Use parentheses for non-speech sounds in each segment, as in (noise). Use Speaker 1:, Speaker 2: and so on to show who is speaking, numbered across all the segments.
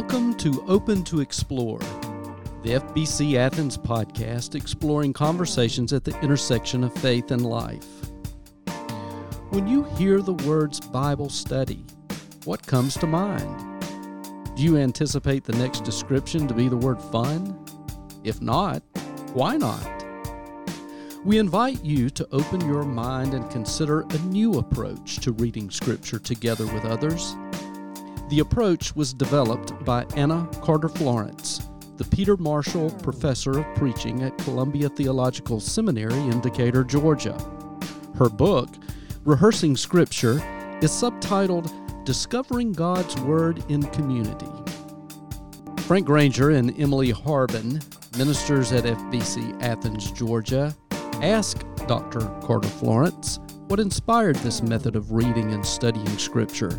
Speaker 1: Welcome to Open to Explore, the FBC Athens podcast exploring conversations at the intersection of faith and life. When you hear the words Bible study, what comes to mind? Do you anticipate the next description to be the word fun? If not, why not? We invite you to open your mind and consider a new approach to reading Scripture together with others the approach was developed by Anna Carter Florence, the Peter Marshall Professor of Preaching at Columbia Theological Seminary in Decatur, Georgia. Her book, Rehearsing Scripture, is subtitled Discovering God's Word in Community. Frank Granger and Emily Harbin, ministers at FBC Athens, Georgia, asked Dr. Carter Florence what inspired this method of reading and studying Scripture.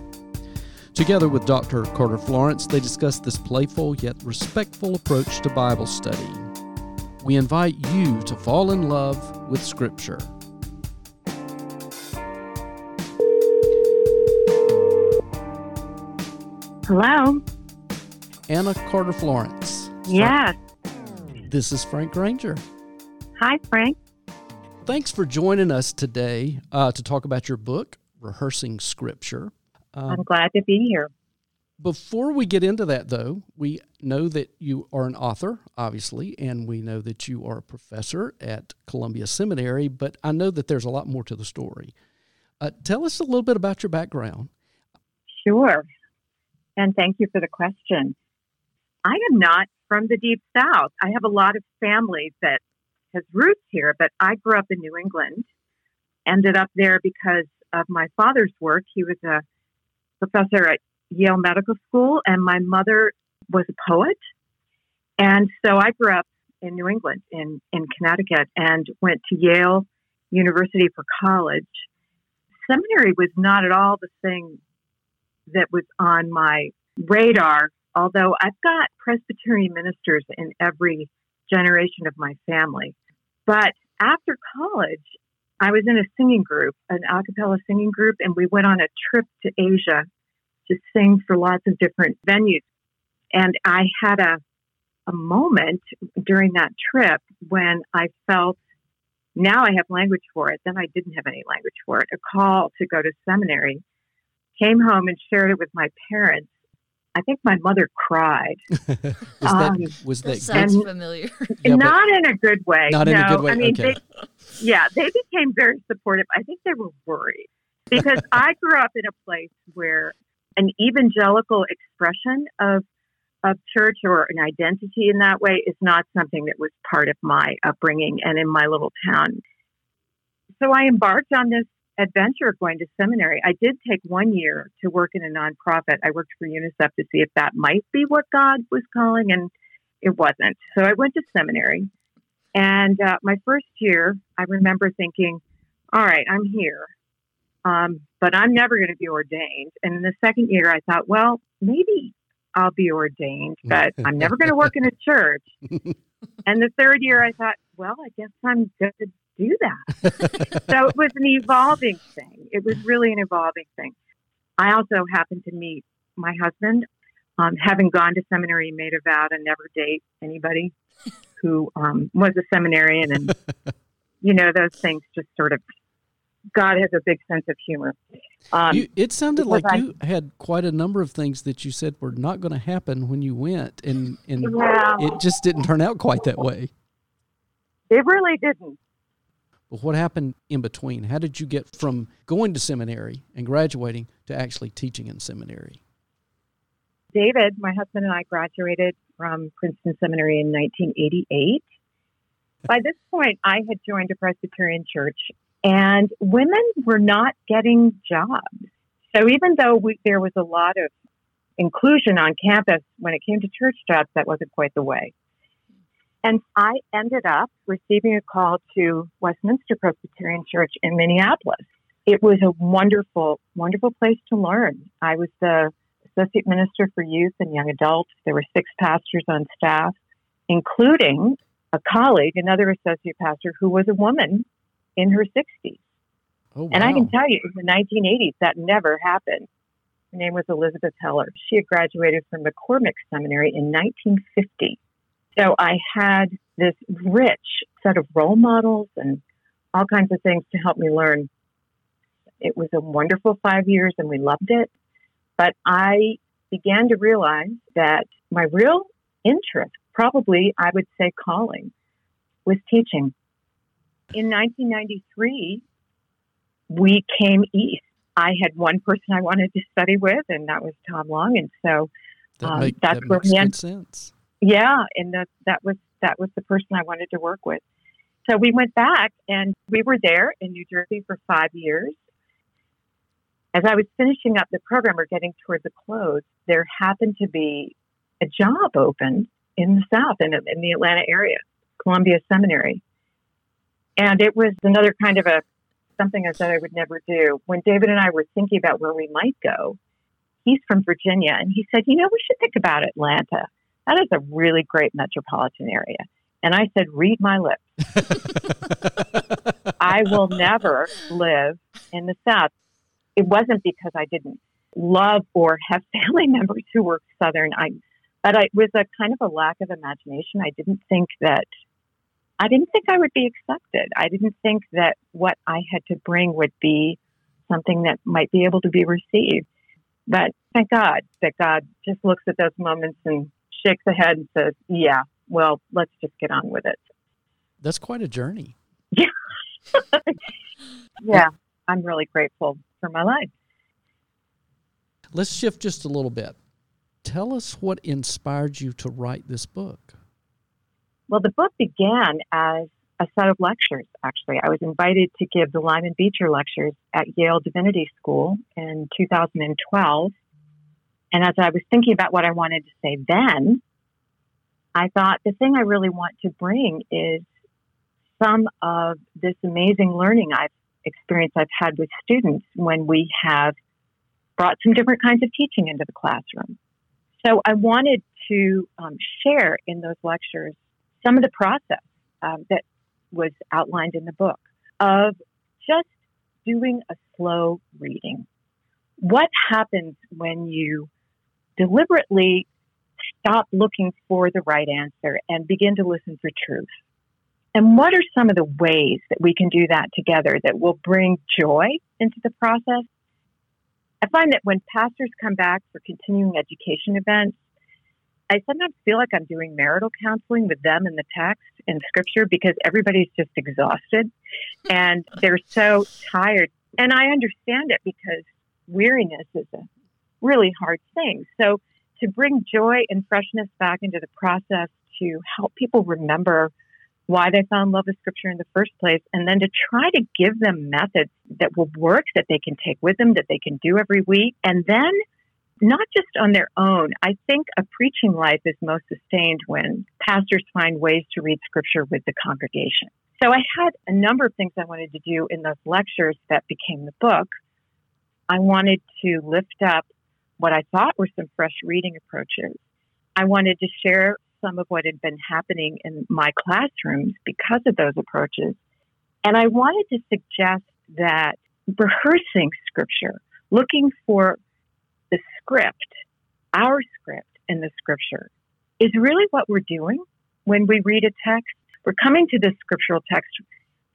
Speaker 1: Together with Dr. Carter Florence, they discuss this playful yet respectful approach to Bible study. We invite you to fall in love with Scripture.
Speaker 2: Hello.
Speaker 1: Anna Carter Florence.
Speaker 2: Yes.
Speaker 1: This is Frank Granger.
Speaker 2: Hi, Frank.
Speaker 1: Thanks for joining us today uh, to talk about your book, Rehearsing Scripture.
Speaker 2: Um, I'm glad to be here.
Speaker 1: Before we get into that, though, we know that you are an author, obviously, and we know that you are a professor at Columbia Seminary, but I know that there's a lot more to the story. Uh, tell us a little bit about your background.
Speaker 2: Sure. And thank you for the question. I am not from the Deep South. I have a lot of family that has roots here, but I grew up in New England, ended up there because of my father's work. He was a professor at Yale Medical School, and my mother was a poet. And so I grew up in New England, in, in Connecticut, and went to Yale University for college. Seminary was not at all the thing that was on my radar, although I've got Presbyterian ministers in every generation of my family. But after college, I was in a singing group, an a cappella singing group, and we went on a trip to Asia to sing for lots of different venues. And I had a, a moment during that trip when I felt now I have language for it. Then I didn't have any language for it. A call to go to seminary. Came home and shared it with my parents. I think my mother cried. (laughs)
Speaker 1: was um, that, was that, that
Speaker 3: sounds familiar?
Speaker 2: yeah, not in a good way.
Speaker 1: Not
Speaker 2: no,
Speaker 1: in a good way.
Speaker 2: I mean,
Speaker 1: okay.
Speaker 2: they, yeah, they became very supportive. I think they were worried because (laughs) I grew up in a place where an evangelical expression of of church or an identity in that way is not something that was part of my upbringing and in my little town. So I embarked on this adventure of going to seminary. I did take one year to work in a nonprofit. I worked for UNICEF to see if that might be what God was calling, and it wasn't. So I went to seminary. And uh, my first year, I remember thinking, all right, I'm here, um, but I'm never going to be ordained. And in the second year, I thought, well, maybe I'll be ordained, (laughs) but I'm never going to work in a church. (laughs) and the third year, I thought, well, I guess I'm to do that. so it was an evolving thing. It was really an evolving thing. I also happened to meet my husband. Um, having gone to seminary, made a vow to never date anybody who um, was a seminarian, and (laughs) you know those things just sort of. God has a big sense of humor.
Speaker 1: Um, you, it sounded like I, you had quite a number of things that you said were not going to happen when you went, and and yeah. it just didn't turn out quite that way.
Speaker 2: It really didn't.
Speaker 1: But what happened in between? How did you get from going to seminary and graduating to actually teaching in seminary?
Speaker 2: David, my husband and I graduated from Princeton Seminary in 1988. By this point, I had joined a Presbyterian church, and women were not getting jobs. So even though we, there was a lot of inclusion on campus when it came to church jobs, that wasn't quite the way. And I ended up receiving a call to Westminster Presbyterian Church in Minneapolis. It was a wonderful, wonderful place to learn. I was the associate minister for youth and young adults. There were six pastors on staff, including a colleague, another associate pastor who was a woman in her 60s.
Speaker 1: Oh, wow.
Speaker 2: And I can tell you, in the 1980s, that never happened. Her name was Elizabeth Heller. She had graduated from McCormick Seminary in 1950. So I had this rich set of role models and all kinds of things to help me learn. It was a wonderful five years and we loved it. But I began to realize that my real interest, probably I would say calling, was teaching. In 1993, we came east. I had one person I wanted to study with, and that was Tom Long. And so
Speaker 1: That
Speaker 2: um,
Speaker 1: make-
Speaker 2: that's
Speaker 1: that
Speaker 2: where
Speaker 1: makes
Speaker 2: we ended.
Speaker 1: sense.
Speaker 2: Yeah, and that that was that was the person I wanted to work with. So we went back and we were there in New Jersey for five years. As I was finishing up the program or getting toward the close, there happened to be a job open in the South in, in the Atlanta area, Columbia Seminary. And it was another kind of a something I said I would never do. When David and I were thinking about where we might go, he's from Virginia and he said, You know, we should think about Atlanta. That is a really great metropolitan area. And I said, Read my lips. (laughs) I will never live in the South. It wasn't because I didn't love or have (laughs) family members who were Southern. I, but I, it was a kind of a lack of imagination. I didn't think that, I didn't think I would be accepted. I didn't think that what I had to bring would be something that might be able to be received. But thank God that God just looks at those moments and shakes the head and says, yeah, well, let's just get on with it.
Speaker 1: That's quite a journey. (laughs)
Speaker 2: Yeah, I'm really grateful for my life.
Speaker 1: Let's shift just a little bit. Tell us what inspired you to write this book.
Speaker 2: Well, the book began as a set of lectures, actually. I was invited to give the Lyman Beecher lectures at Yale Divinity School in 2012. And as I was thinking about what I wanted to say then, I thought the thing I really want to bring is some of this amazing learning I've experienced I've had with students when we have brought some different kinds of teaching into the classroom. So I wanted to um, share in those lectures some of the process um, that was outlined in the book of just doing a slow reading. What happens when you deliberately stop looking for the right answer and begin to listen for truth? And what are some of the ways that we can do that together that will bring joy into the process? I find that when pastors come back for continuing education events, I sometimes feel like I'm doing marital counseling with them in the text and scripture because everybody's just exhausted and they're so tired. And I understand it because weariness is a really hard thing. So to bring joy and freshness back into the process to help people remember why they found love of scripture in the first place, and then to try to give them methods that will work, that they can take with them, that they can do every week, and then not just on their own. I think a preaching life is most sustained when pastors find ways to read scripture with the congregation. So I had a number of things I wanted to do in those lectures that became the book. I wanted to lift up what I thought were some fresh reading approaches. I wanted to share some of what had been happening in my classrooms because of those approaches. And I wanted to suggest that rehearsing scripture, looking for the script, our script in the scripture, is really what we're doing when we read a text. We're coming to this scriptural text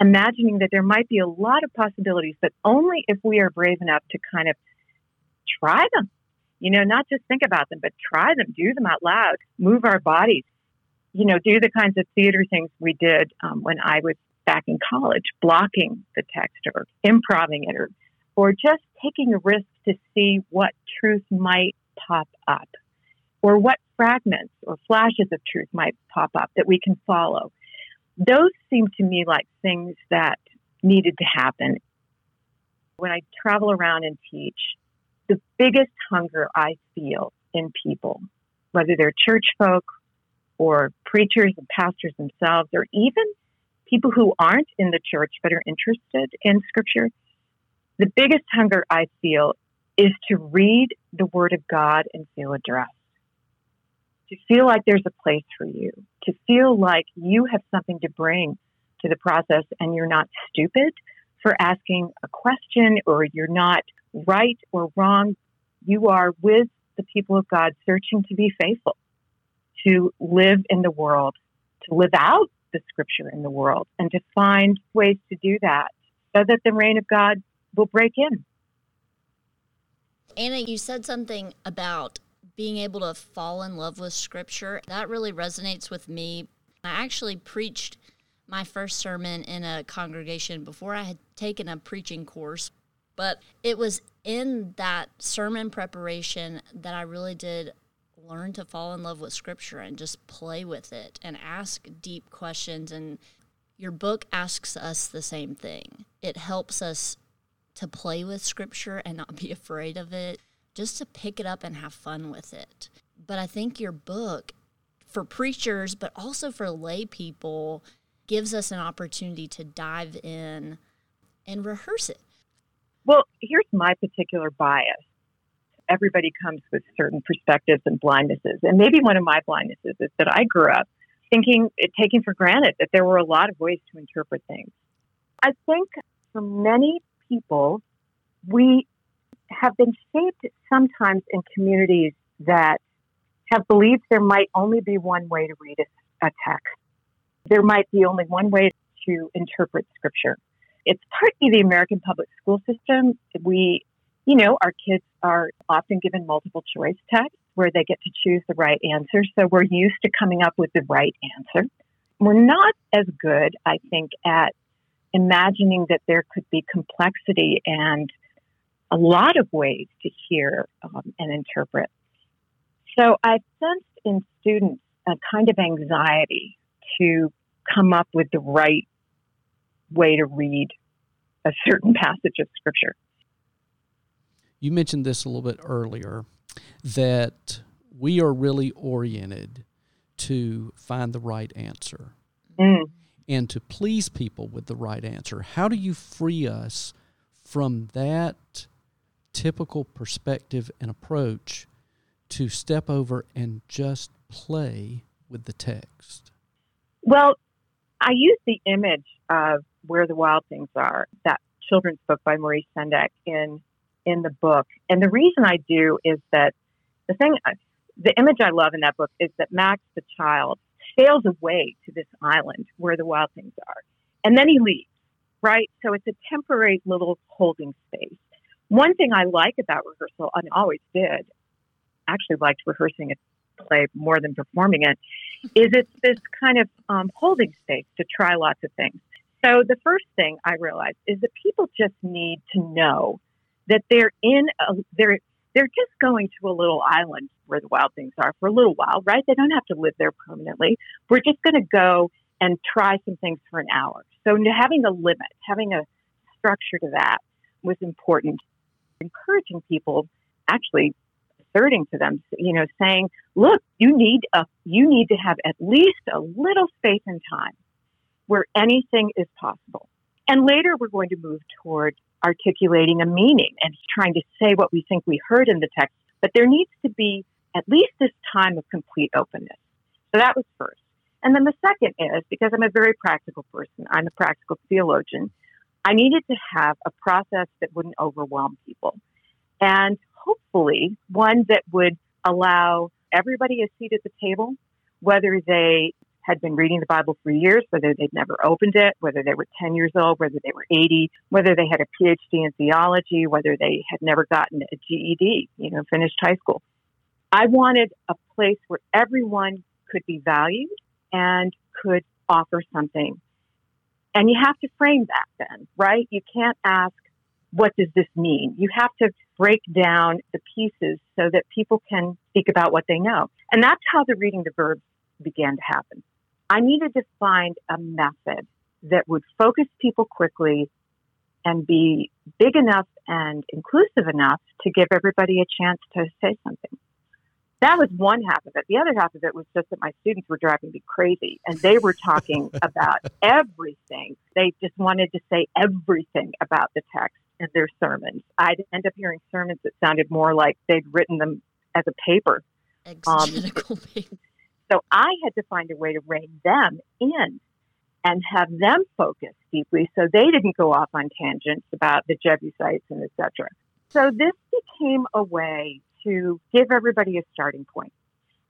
Speaker 2: imagining that there might be a lot of possibilities, but only if we are brave enough to kind of try them. You know, not just think about them, but try them, do them out loud, move our bodies, you know, do the kinds of theater things we did um, when I was back in college, blocking the text or improving it or, or just taking a risk to see what truth might pop up or what fragments or flashes of truth might pop up that we can follow. Those seem to me like things that needed to happen. When I travel around and teach, the biggest hunger I feel in people, whether they're church folk or preachers and pastors themselves, or even people who aren't in the church but are interested in scripture, the biggest hunger I feel is to read the Word of God and feel addressed. To feel like there's a place for you, to feel like you have something to bring to the process and you're not stupid for asking a question or you're not right or wrong You are with the people of God searching to be faithful, to live in the world, to live out the scripture in the world, and to find ways to do that so that the reign of God will break in.
Speaker 3: Anna, you said something about being able to fall in love with scripture. That really resonates with me. I actually preached my first sermon in a congregation before I had taken a preaching course, but it was in that sermon preparation that I really did learn to fall in love with scripture and just play with it and ask deep questions and your book asks us the same thing. It helps us to play with scripture and not be (laughs) afraid of it, just to pick it up and have fun with it. But I think your book, for preachers, but also for lay people, gives us an opportunity to dive in and rehearse it.
Speaker 2: Well, here's my particular bias. Everybody comes with certain perspectives and blindnesses. And maybe one of my blindnesses is that I grew up thinking, eh, taking for granted that there were a lot of ways to interpret things. I think for many people, we have been shaped sometimes in communities that have believed there might only be one way to read a, a text. There might be only one way to interpret scripture. It's partly the American public school system. We, you know, our kids are often given multiple choice tests where they get to choose the right answer. So we're used to coming up with the right answer. We're not as good, I think, at imagining that there could be complexity and a lot of ways to hear um, and interpret. So I've sensed in students a kind of anxiety to come up with the right way to read a certain (laughs) passage of scripture.
Speaker 1: You mentioned this a little bit earlier that we are really oriented to find the right answer. Mm and to please people with the right answer. How do you free us from that typical perspective and approach to step over and just play with the text?
Speaker 2: Well, I use the image of Where the Wild Things Are, that children's book by Maurice Sendak in in the book. And the reason I do is that the thing the image I love in that book is that Max the child sails away to this island where the wild things are. And then he leaves, right? So it's a temporary little holding space. One thing I like about rehearsal, and always did, actually liked rehearsing a play more than performing it, is it's this kind of um, holding space to try lots of things. So the first thing I realized is that people just need to know that they're in a, they're they're just going to a little island where the wild things are for a little while, right? They don't have to live there permanently. We're just going to go and try some things for an hour. So having a limit, having a structure to that was important. Encouraging people, actually asserting to them, you know, saying, "Look, you need a you need to have at least a little space and time where anything is possible." And later, we're going to move toward articulating a meaning and trying to say what we think we heard in the text. But there needs to be at least this time of complete openness. So that was first. And then the second is because I'm a very practical person, I'm a practical theologian, I needed to have a process that wouldn't overwhelm people. And hopefully one that would allow everybody a seat at the table, whether they had been reading the Bible for years, whether they'd never opened it, whether they were 10 years old, whether they were 80, whether they had a PhD in theology, whether they had never gotten a GED, you know, finished high school. I wanted a place where everyone could be valued and could offer something. And you have to frame that then, right? You can't ask, what does this mean? You have to break down the pieces so that people can speak about what they know. And that's how the reading the verbs began to happen. I needed to find a method that would focus people quickly and be big enough and inclusive enough to give everybody a chance to say something. That was one half of it. The other half of it was just that my students were driving me crazy and they were talking (laughs) about everything. They just wanted to say everything about the text in their sermons. I'd end up hearing sermons that sounded more like they'd written them as a paper.
Speaker 3: Um, (laughs)
Speaker 2: so I had to find a way to rein them in and have them focus deeply so they didn't go off on tangents about the Jebusites and etc. so this became a way to give everybody a starting point.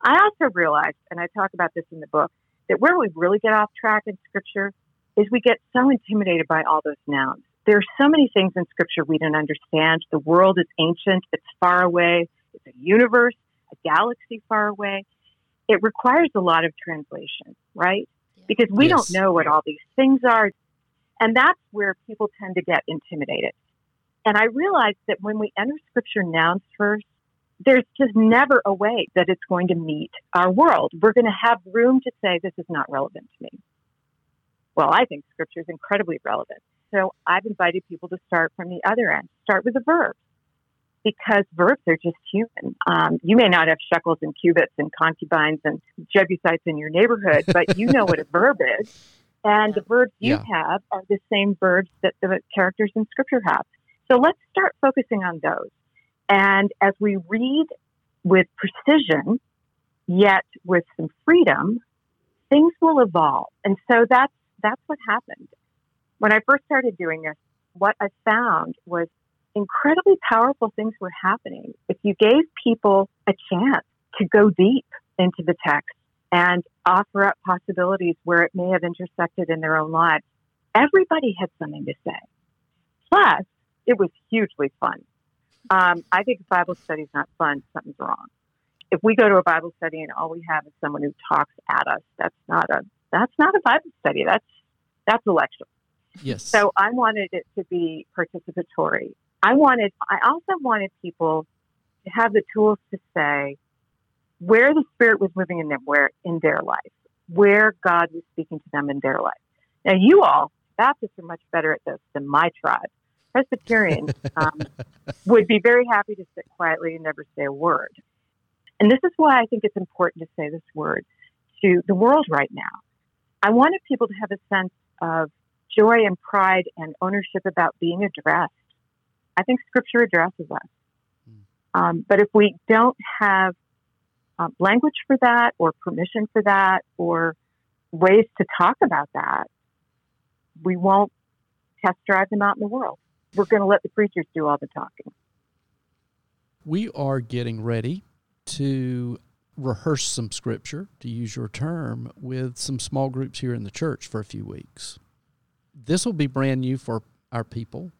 Speaker 2: I also realized, and I talk about this in the book, that where we really get off track in scripture is we get so intimidated by all those nouns. There are so many things in scripture we don't understand. The world is ancient, it's far away, it's a universe, a galaxy far away. It requires a lot of translation, right? Because we yes. don't know what all these things are. And that's where people tend to get intimidated. And I realized that when we enter scripture nouns first, there's just never a way that it's going to meet our world. We're going to have room to say, this is not relevant to me. Well, I think scripture is incredibly relevant. So I've invited people to start from the other end, start with the verbs, because verbs are just human. Um, you may not have shekels and cubits and concubines and Jebusites in your neighborhood, but you know what a verb is. (laughs) And the verbs you yeah. have are the same verbs that the characters in scripture have. So let's start focusing on those. And as we read with precision, yet with some freedom, things will evolve. And so that's that's what happened. When I first started doing this, what I found was incredibly powerful things were happening. If you gave people a chance to go deep into the text and offer up possibilities where it may have intersected in their own lives, everybody had something to say. Plus, it was hugely fun. Um, I think Bible study is not fun. Something's wrong. If we go to a Bible study and all we have is someone who talks at us, that's not a that's not a Bible study. That's that's a lecture.
Speaker 1: Yes.
Speaker 2: So I wanted it to be participatory. I wanted. I also wanted people to have the tools to say where the Spirit was moving in them, where in their life, where God was speaking to them in their life. Now, you all Baptists are much better at this than my tribe. Presbyterians (laughs) um, would be very happy to sit quietly and never say a word. And this is why I think it's important to say this word to the world right now. I wanted people to have a sense of joy and pride and ownership about being addressed. I think Scripture addresses us. Hmm. Um, but if we don't have um, language for that or permission for that or ways to talk about that, we won't test drive them out in the world we're going to let the preachers do all the talking.
Speaker 1: We are getting ready to rehearse some scripture, to use your term, with some small groups here in the church for a few weeks. This will be brand new for our people.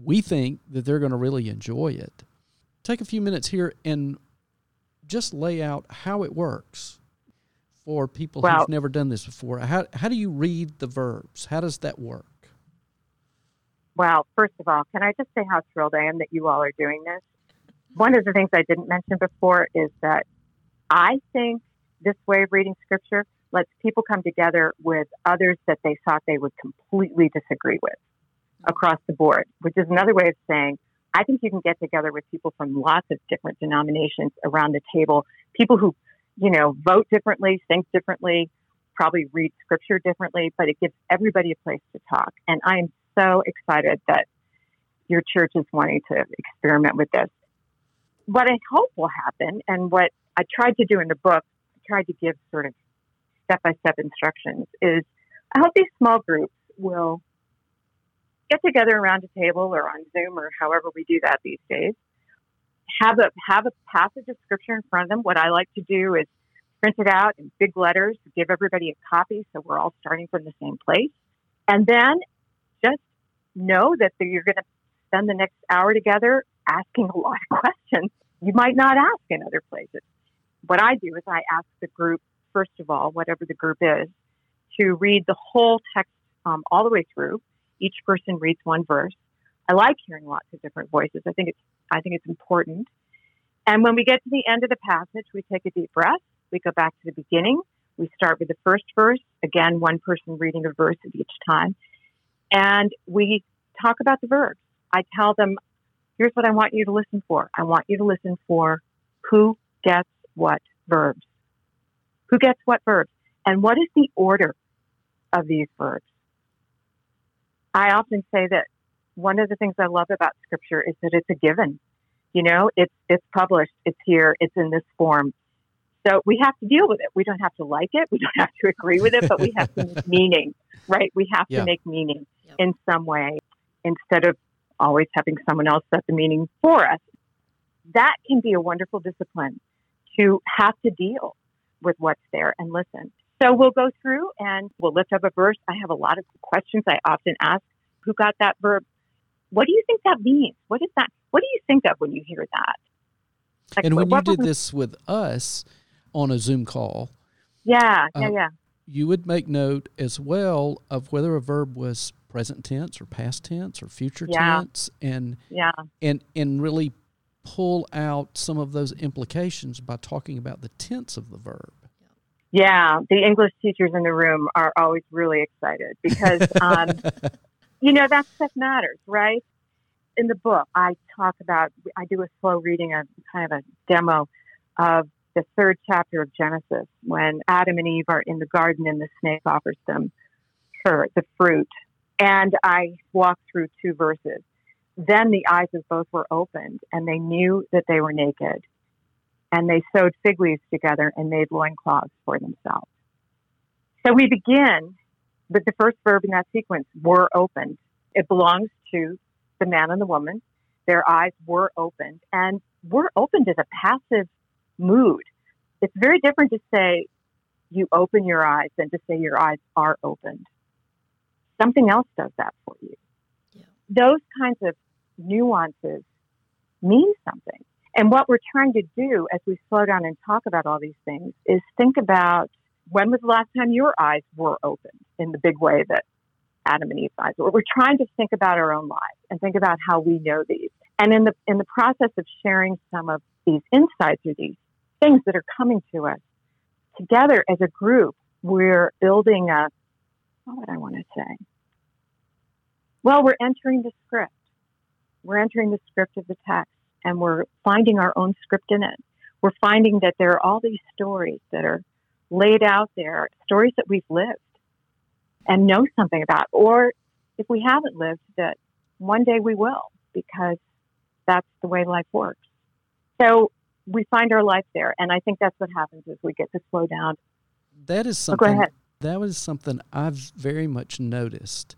Speaker 1: We think that they're going to really enjoy it. Take a few minutes here and just lay out how it works for people well, who've never done this before. How, how do you read the verbs? How does that work?
Speaker 2: Well, first of all, can I just say how thrilled I am that you all are doing this? One of the things I didn't mention before is that I think this way of reading scripture lets people come together with others that they thought they would completely disagree with across the board, which is another way of saying I think you can get together with people from lots of different denominations around the table, people who, you know, vote differently, think differently, probably read scripture differently, but it gives everybody a place to talk. And I am so excited that your church is wanting to experiment with this. What I hope will happen, and what I tried to do in the book, I tried to give sort of step by step instructions, is I hope these small groups will get together around a table or on Zoom or however we do that these days. Have a have a passage of scripture in front of them. What I like to do is print it out in big letters, give everybody a copy so we're all starting from the same place. And then just know that you're going to spend the next hour together asking a lot of (laughs) questions you might not ask in other places. What I do is I ask the group, first of all, whatever the group is, to read the whole text um, all the way through. Each person reads one verse. I like hearing lots of different voices. I think it's I think it's important. And when we get to the end of the passage, we take a deep breath. We go back to the beginning. We start with the first verse. Again, one person reading a verse at each time. And we talk about the verbs. I tell them, here's what I want you to listen for. I want you to listen for who gets what verbs. Who gets what verbs? And what is the order of these verbs? I often say that one of the things I love about scripture is that it's a given. You know, it's it's published, it's here, it's in this form. So we have to deal with it. We don't have to like it, we don't have to agree with it, but we have to make (laughs) meaning, right? We have yeah. to make meaning in some way instead of always having someone else set the meaning for us. That can be a wonderful discipline to have to deal with what's there and listen. So we'll go through and we'll lift up a verse. I have a lot of questions I often ask. Who got that verb? What do you think that means? What is that? What do you think of when you hear that?
Speaker 1: Like, and when you did this with us on a Zoom call,
Speaker 2: yeah, yeah, uh, yeah,
Speaker 1: you would make note as well of whether a verb was present tense or past tense or future yeah. tense, and
Speaker 2: yeah,
Speaker 1: and and really pull out some of those implications by talking about the tense of the verb.
Speaker 2: Yeah, the English teachers in the room are always really excited because, (laughs) um, you know, that stuff matters, right? In the book, I talk about, I do a slow reading, a kind of a demo of the third chapter of Genesis when Adam and Eve are in the garden and the snake offers them her, the fruit. And I walk through two verses. Then the eyes of both were opened and they knew that they were naked and they sewed fig leaves together and made loincloths for themselves. So we begin with the first verb in that sequence, were opened. It belongs to the man and the woman. Their eyes were opened. And were opened is a passive mood. It's very different to say you open your eyes than to say your eyes are opened. Something else does that for you. Yeah. Those kinds of nuances mean something. And what we're trying to do as we slow down and talk about all these things is think about when was the last time your eyes were opened in the big way that Adam and Eve's eyes were. We're trying to think about our own lives and think about how we know these. And in the in the process of sharing some of these insights or these things that are coming to us together as a group, we're building a what would I want to say? Well, we're entering the script. We're entering the script of the text and we're finding our own script in it. We're finding that there are all these stories that are laid out there, stories that we've lived and know something about, or if we haven't lived, that one day we will, because that's the way life works. So we find our life there, and I think that's what happens as we get to slow down.
Speaker 1: That is something. Oh, go ahead. That was something I've very much noticed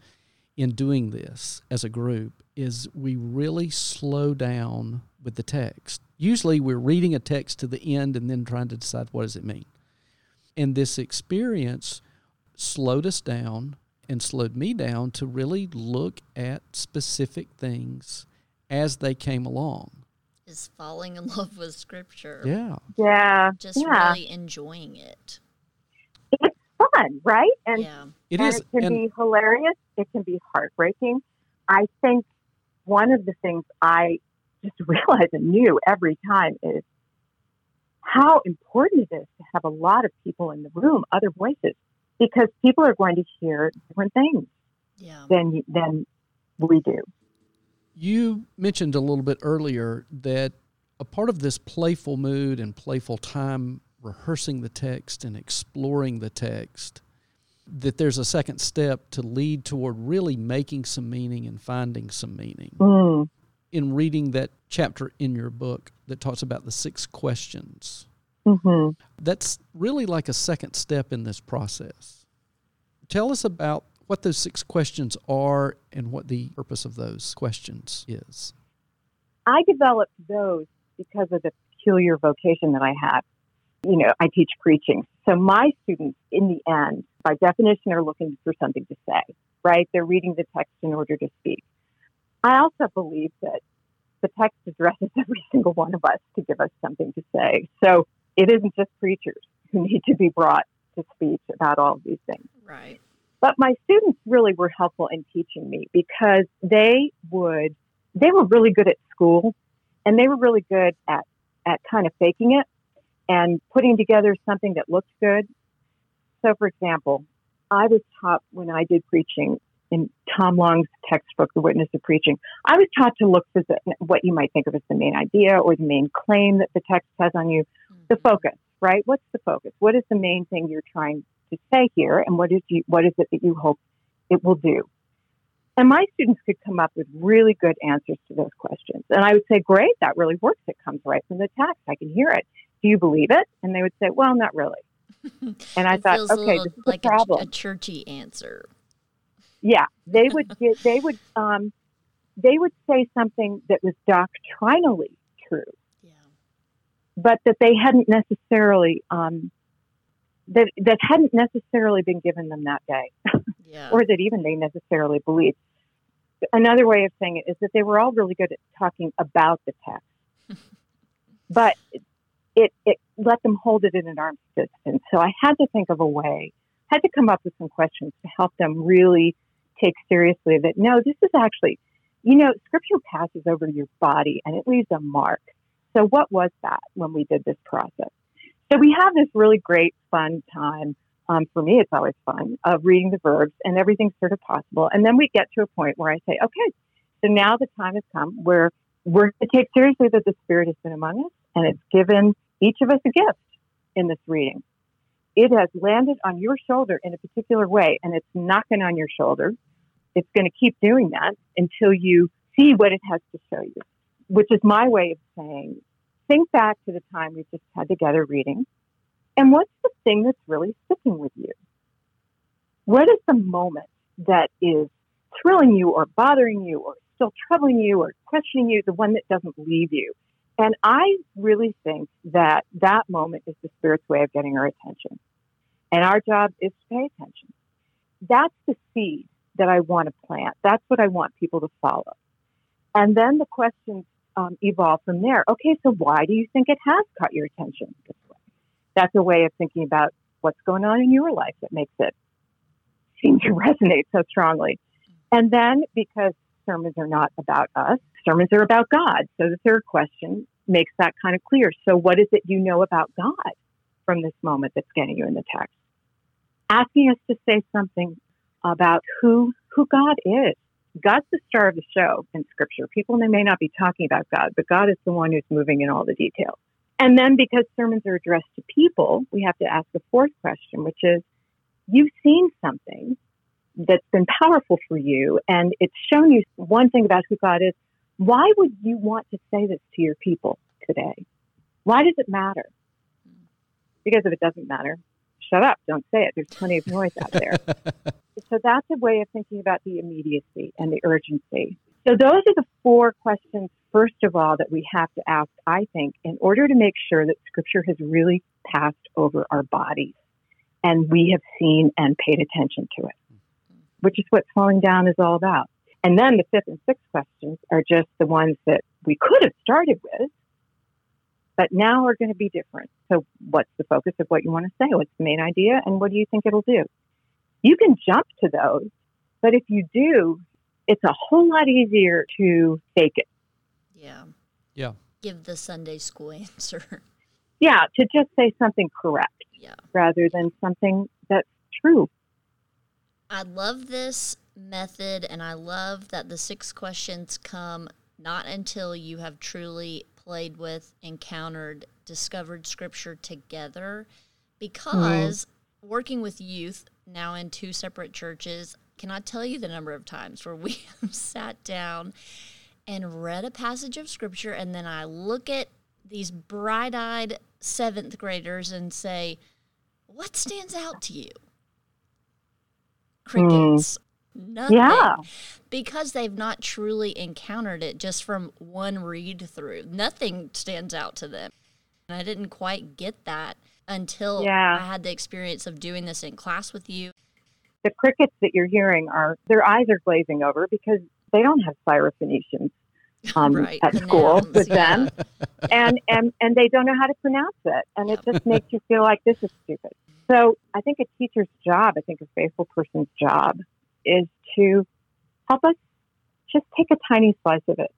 Speaker 1: in doing this as a group is we really slow down with the text. Usually we're reading a text to the end and then trying to decide what does it mean. And this experience slowed us down and slowed me down to really look at specific things as they came along.
Speaker 3: Is falling in (laughs) love with scripture.
Speaker 1: Yeah.
Speaker 2: Yeah.
Speaker 3: Just
Speaker 2: yeah.
Speaker 3: really enjoying it.
Speaker 2: It's fun, right? And,
Speaker 3: yeah.
Speaker 1: it,
Speaker 2: and
Speaker 1: is,
Speaker 2: it can
Speaker 1: and
Speaker 2: be hilarious. It can be heartbreaking. I think one of the things I just realize anew every time is how important it is to have a lot of people in the room, other voices, because people are going to hear different things
Speaker 3: yeah.
Speaker 2: than than we do.
Speaker 1: You mentioned a little bit earlier that a part of this playful mood and playful time rehearsing the text and exploring the text that there's a second step to lead toward really making some meaning and finding some meaning.
Speaker 2: Mm
Speaker 1: in reading that chapter in your book that talks about the six questions.
Speaker 2: Mm-hmm.
Speaker 1: That's really like a second step in this process. Tell us about what those six questions are and what the purpose of those questions is.
Speaker 2: I developed those because of the peculiar vocation that I have. You know, I teach preaching. So my students, in the end, by definition, are looking for something to say, right? They're reading the text in order to speak. I also believe that the text addresses (laughs) every single one of us to give us something to say. So it isn't just preachers who need to be brought to speech about all of these things.
Speaker 3: Right.
Speaker 2: But my students really were helpful in teaching me because they would, they were really good at school and they were really good at, at kind of faking it and putting together something that looked good. So, for example, I was taught when I did preaching in Tom Long's textbook, The Witness of Preaching, I was taught to look for the, what you might think of as the main idea or the main claim that the text has on you, mm-hmm. the focus, right? What's the focus? What is the main thing you're trying to say here, and what is you, what is it that you hope it will do? And my students could come up with really good answers to those questions. And I would say, great, that really works. It comes right from the text. I can hear it. Do you believe it? And they would say, well, not really. (laughs) And I thought, okay, this is
Speaker 3: like
Speaker 2: problem.
Speaker 3: A, a churchy answer
Speaker 2: yeah, they would (laughs) get, they would um, they would say something that was doctrinally true,
Speaker 3: Yeah.
Speaker 2: but that they hadn't necessarily um, that that hadn't necessarily been given them that day,
Speaker 3: Yeah. (laughs)
Speaker 2: or that even they necessarily believed. Another way of saying it is that they were all really good at talking about the text, (laughs) but it it let them hold it in an arm's distance. So I had to think of a way, had to come up with some questions to help them really take seriously that no, this is actually, you know, scripture passes over your body and it leaves a mark. So what was that when we did this process? So we have this really great fun time. Um, for me, it's always fun of reading the verbs and everything's sort of possible. And then we get to a point where I say, okay, so now the time has come where we're to take seriously that the Spirit has been among us and it's given each of us a gift in this reading. It has landed on your shoulder in a particular way and it's knocking on your shoulder. It's going to keep doing that until you see what it has to show you, which is my way of saying, think back to the time we just had together reading. And what's the thing that's really sticking with you? What is the moment that is thrilling you or bothering you or still troubling you or questioning you, the one that doesn't leave you? And I really think that that moment is the Spirit's way of getting our attention. And our job is to pay attention. That's the seed that I want to plant. That's what I want people to follow. And then the questions um, evolve from there. Okay, so why do you think it has caught your attention this way? That's a way of thinking about what's going on in your life that makes it seem to (laughs) resonate so strongly. And then because sermons are not about us, sermons are about God. So the third question makes that kind of clear. So what is it you know about God from this moment that's getting you in the text? Asking us to say something about who who God is. God's the star of the show in scripture. People they may not be talking about God, but God is the one who's moving in all the details. And then because sermons are addressed to people, we have to ask a fourth question, which is you've seen something that's been powerful for you and it's shown you one thing about who God is. Why would you want to say this to your people today? Why does it matter? Because if it doesn't matter, shut up, don't say it. There's plenty of noise out there. (laughs) so that's a way of thinking about the immediacy and the urgency. So those are the four questions, first of all, that we have to ask, I think, in order to make sure that Scripture has really passed over our bodies and we have seen and paid attention to it, which is what slowing down is all about. And then the fifth and sixth questions are just the ones that we could have started with, but now are going to be different. So, what's the focus of what you want to say? What's the main idea? And what do you think it'll do? You can jump to those, but if you do, it's a whole lot easier to fake it.
Speaker 3: Yeah.
Speaker 1: Yeah.
Speaker 3: Give the Sunday school (laughs) answer.
Speaker 2: Yeah, to just say something correct
Speaker 3: Yeah.
Speaker 2: rather than something that's true.
Speaker 3: I love this method and I love that the six questions come not until you have truly played with, encountered, discovered scripture together. Because mm-hmm. working with youth now in two separate churches, cannot tell you the number of times where we (laughs) have sat down and read a passage of scripture and then I look at these bright-eyed seventh graders and say, "What stands out to you?" Mm. Crickets. Nothing.
Speaker 2: Yeah.
Speaker 3: Because they've not truly encountered it just from one read through. Nothing stands out to them. And I didn't quite get that until
Speaker 2: Yeah.
Speaker 3: I had the experience of doing this in class with you.
Speaker 2: The crickets that you're hearing are, their eyes are glazing over because they don't have Syrophoenicians (laughs) um,
Speaker 3: Right,
Speaker 2: at school with
Speaker 3: yeah.
Speaker 2: them. And, and, and they don't know how to pronounce it. And it just makes you feel like this is stupid. So I think a teacher's job, I think a faithful person's job is to help us just take a tiny slice of it.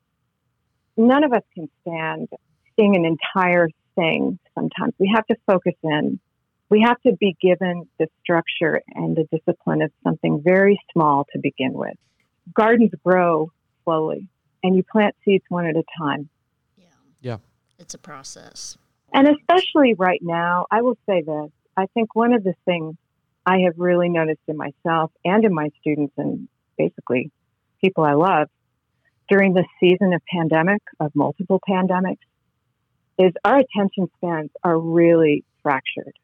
Speaker 2: None of us can stand seeing an entire thing sometimes. We have to focus in. We have to be given the structure and the discipline of something very small to begin with. Gardens grow slowly, and you plant seeds one at a time.
Speaker 3: Yeah.
Speaker 1: Yeah.
Speaker 3: It's a process.
Speaker 2: And especially right now, I will say this. I think one of the things I have really noticed in myself and in my students and basically people I love during this season of pandemic, of multiple pandemics, is our attention spans are really fractured.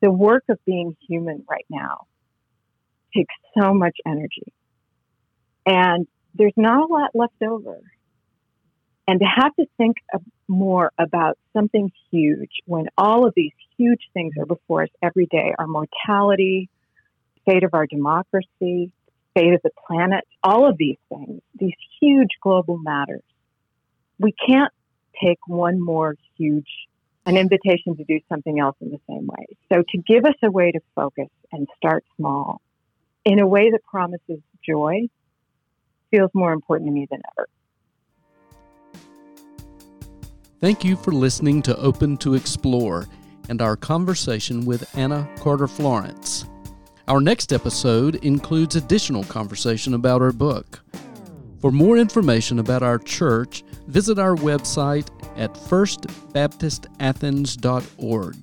Speaker 2: The work of being human right now takes so much energy. And there's not a lot left over. And to have to think more about something huge when all of these huge things are before us every day our mortality, fate of our democracy, fate of the planet, all of these things, these huge global matters. We can't take one more huge, an invitation to do something else in the same way. So to give us a way to focus and start small in a way that promises joy feels more important to me than ever.
Speaker 1: Thank you for listening to Open to Explore and our conversation with Anna Carter Florence. Our next episode includes additional conversation about her book. For more information about our church, visit our website at firstbaptistathens.org.